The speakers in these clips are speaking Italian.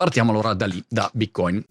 Partiamo allora da lì, da Bitcoin.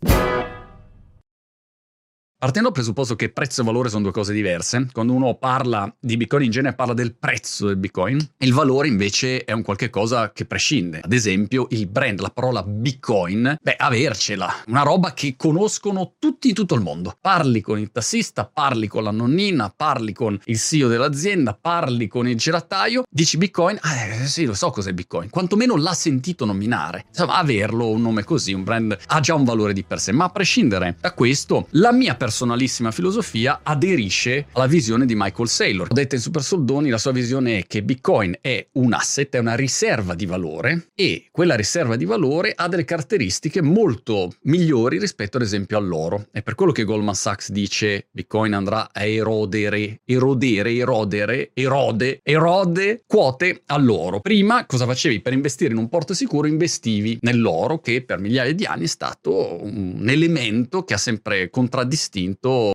Partendo dal presupposto che prezzo e valore sono due cose diverse, quando uno parla di Bitcoin in genere parla del prezzo del Bitcoin, il valore invece è un qualche cosa che prescinde. Ad esempio il brand, la parola Bitcoin, beh, avercela, una roba che conoscono tutti in tutto il mondo. Parli con il tassista, parli con la nonnina, parli con il CEO dell'azienda, parli con il gelataio, dici Bitcoin, eh sì, lo so cos'è Bitcoin, quantomeno l'ha sentito nominare. Insomma, averlo, un nome così, un brand, ha già un valore di per sé, ma a prescindere da questo, la mia persona personalissima filosofia aderisce alla visione di Michael Saylor. Ho detto in Super Soldoni, la sua visione è che Bitcoin è un asset, è una riserva di valore e quella riserva di valore ha delle caratteristiche molto migliori rispetto ad esempio all'oro. È per quello che Goldman Sachs dice Bitcoin andrà a erodere, erodere, erodere, erode, erode quote all'oro. Prima cosa facevi per investire in un porto sicuro? Investivi nell'oro che per migliaia di anni è stato un elemento che ha sempre contraddistinto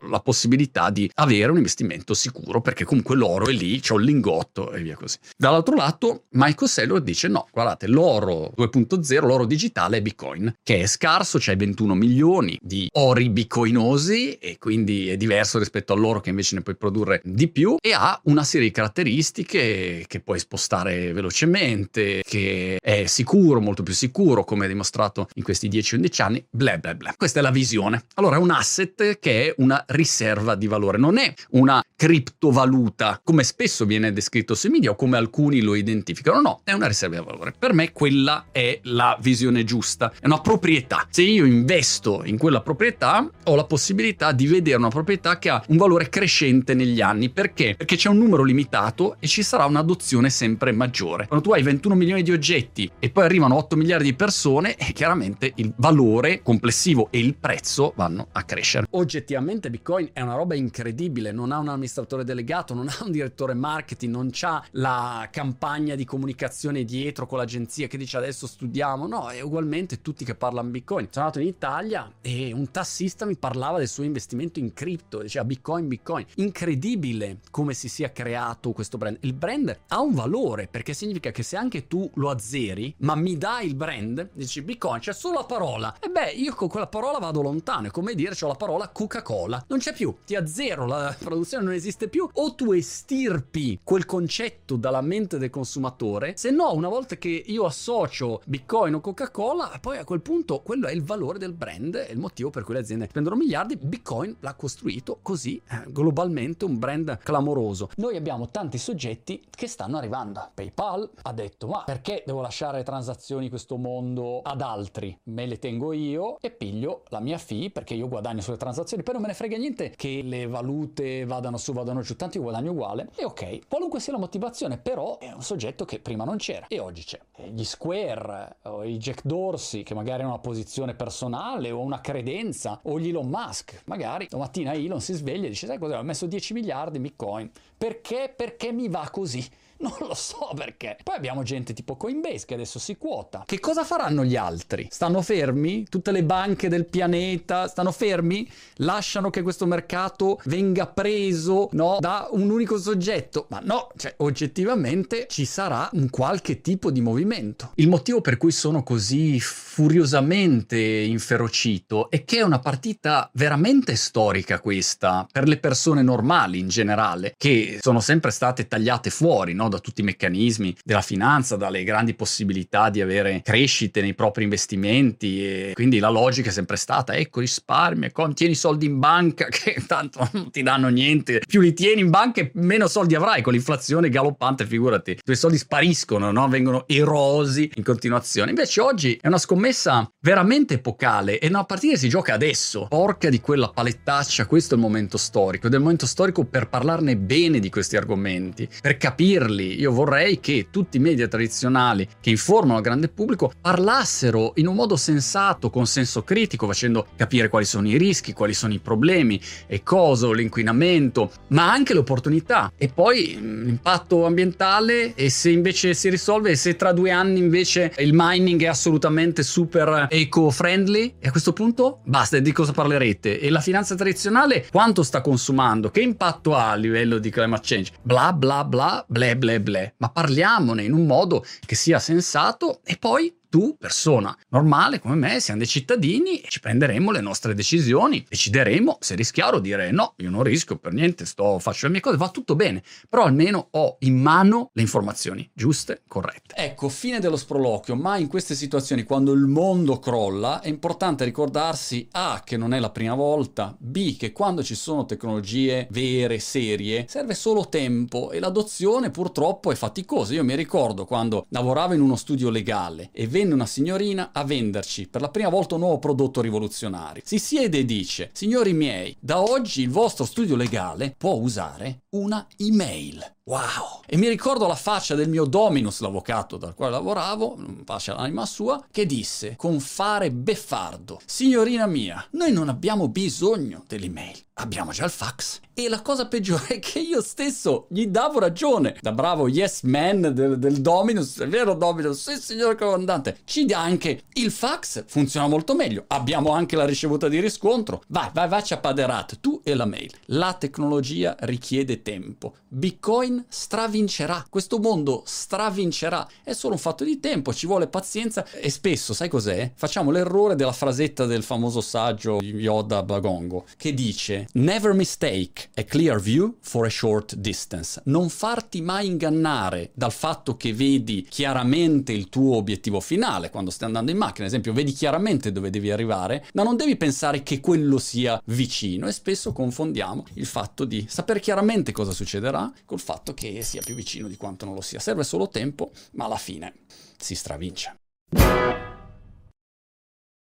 la possibilità di avere un investimento sicuro perché comunque l'oro è lì, c'è un lingotto e via così. Dall'altro lato, Michael Saylor dice no, guardate, l'oro 2.0, l'oro digitale è Bitcoin, che è scarso, c'è 21 milioni di ori bitcoinosi e quindi è diverso rispetto all'oro che invece ne puoi produrre di più e ha una serie di caratteristiche che puoi spostare velocemente, che è sicuro, molto più sicuro, come dimostrato in questi 10-11 anni, bla bla bla. Questa è la visione. Allora è un asset che una riserva di valore, non è una criptovaluta come spesso viene descritto sui media o come alcuni lo identificano, no, è una riserva di valore. Per me quella è la visione giusta, è una proprietà. Se io investo in quella proprietà ho la possibilità di vedere una proprietà che ha un valore crescente negli anni, perché? Perché c'è un numero limitato e ci sarà un'adozione sempre maggiore. Quando tu hai 21 milioni di oggetti e poi arrivano 8 miliardi di persone, eh, chiaramente il valore complessivo e il prezzo vanno a crescere. Oggetti oggettivamente Bitcoin è una roba incredibile, non ha un amministratore delegato, non ha un direttore marketing, non ha la campagna di comunicazione dietro con l'agenzia che dice adesso studiamo, no, è ugualmente tutti che parlano Bitcoin. Sono andato in Italia e un tassista mi parlava del suo investimento in cripto, diceva Bitcoin, Bitcoin. Incredibile come si sia creato questo brand. Il brand ha un valore perché significa che se anche tu lo azzeri, ma mi dai il brand, dici Bitcoin, c'è solo la parola. E beh, io con quella parola vado lontano, è come dire c'ho la parola Coca Coca-Cola. Non c'è più, ti azzero, la produzione non esiste più. O tu estirpi quel concetto dalla mente del consumatore, se no, una volta che io associo Bitcoin o Coca-Cola, poi a quel punto quello è il valore del brand, è il motivo per cui le aziende spendono miliardi. Bitcoin l'ha costruito così, eh, globalmente, un brand clamoroso. Noi abbiamo tanti soggetti che stanno arrivando. PayPal ha detto, ma perché devo lasciare transazioni in questo mondo ad altri? Me le tengo io e piglio la mia fee perché io guadagno sulle transazioni poi non me ne frega niente che le valute vadano su, vadano giù, tanto io guadagno uguale. E ok, qualunque sia la motivazione, però è un soggetto che prima non c'era e oggi c'è. E gli Square i Jack Dorsey, che magari hanno una posizione personale o una credenza, o gli Elon Musk, magari domattina Elon si sveglia e dice: Sai cosa? Ho messo 10 miliardi in Bitcoin. Perché? Perché mi va così. Non lo so perché. Poi abbiamo gente tipo Coinbase che adesso si quota. Che cosa faranno gli altri? Stanno fermi? Tutte le banche del pianeta stanno fermi? Lasciano che questo mercato venga preso, no, da un unico soggetto? Ma no, cioè oggettivamente ci sarà un qualche tipo di movimento. Il motivo per cui sono così furiosamente inferocito è che è una partita veramente storica questa per le persone normali in generale, che sono sempre state tagliate fuori, no? Da tutti i meccanismi della finanza, dalle grandi possibilità di avere crescite nei propri investimenti e quindi la logica è sempre stata ecco risparmia, tieni i soldi in banca che tanto non ti danno niente, più li tieni in banca e meno soldi avrai con l'inflazione galoppante, figurati, i tuoi soldi spariscono, no? vengono erosi in continuazione. Invece oggi è una scommessa veramente epocale e una partita si gioca adesso. Porca di quella palettaccia, questo è il momento storico ed è il momento storico per parlarne bene di questi argomenti, per capirli parli. Io vorrei che tutti i media tradizionali che informano il grande pubblico parlassero in un modo sensato, con senso critico, facendo capire quali sono i rischi, quali sono i problemi e cosa, l'inquinamento, ma anche le opportunità. E poi l'impatto ambientale e se invece si risolve, e se tra due anni invece il mining è assolutamente super eco-friendly, e a questo punto basta, di cosa parlerete? E la finanza tradizionale quanto sta consumando? Che impatto ha a livello di climate change? Bla bla bla, bla bla bla, ma parliamone in un modo che sia sensato e poi tu, persona normale come me, siamo dei cittadini e ci prenderemo le nostre decisioni, decideremo se rischiare o dire no, io non rischio per niente, sto, faccio le mie cose, va tutto bene, però almeno ho in mano le informazioni giuste, corrette. Ecco, fine dello sproloquio, ma in queste situazioni quando il mondo crolla è importante ricordarsi A che non è la prima volta, B che quando ci sono tecnologie vere, serie, serve solo tempo e l'adozione purtroppo è faticosa. Io mi ricordo quando lavoravo in uno studio legale e venne una signorina a venderci per la prima volta un nuovo prodotto rivoluzionario. Si siede e dice, signori miei, da oggi il vostro studio legale può usare una email. Wow! E mi ricordo la faccia del mio Dominus, l'avvocato dal quale lavoravo, pace all'anima sua, che disse con fare beffardo: Signorina mia, noi non abbiamo bisogno dell'email, abbiamo già il fax. E la cosa peggiore è che io stesso gli davo ragione. Da bravo yes man del, del Dominus, è vero Dominus? Sì, signor comandante. Ci dà anche il fax, funziona molto meglio. Abbiamo anche la ricevuta di riscontro. Vai, vai, vai, a paderat, tu e la mail. La tecnologia richiede tempo. Bitcoin stravincerà. Questo mondo stravincerà. È solo un fatto di tempo, ci vuole pazienza e spesso, sai cos'è? Facciamo l'errore della frasetta del famoso saggio Yoda Bagongo che dice Never mistake a clear view for a short distance. Non farti mai ingannare dal fatto che vedi chiaramente il tuo obiettivo finale quando stai andando in macchina, ad esempio, vedi chiaramente dove devi arrivare, ma non devi pensare che quello sia vicino e spesso confondiamo il fatto di sapere chiaramente cosa succederà col fatto che sia più vicino di quanto non lo sia. Serve solo tempo, ma alla fine si stravince.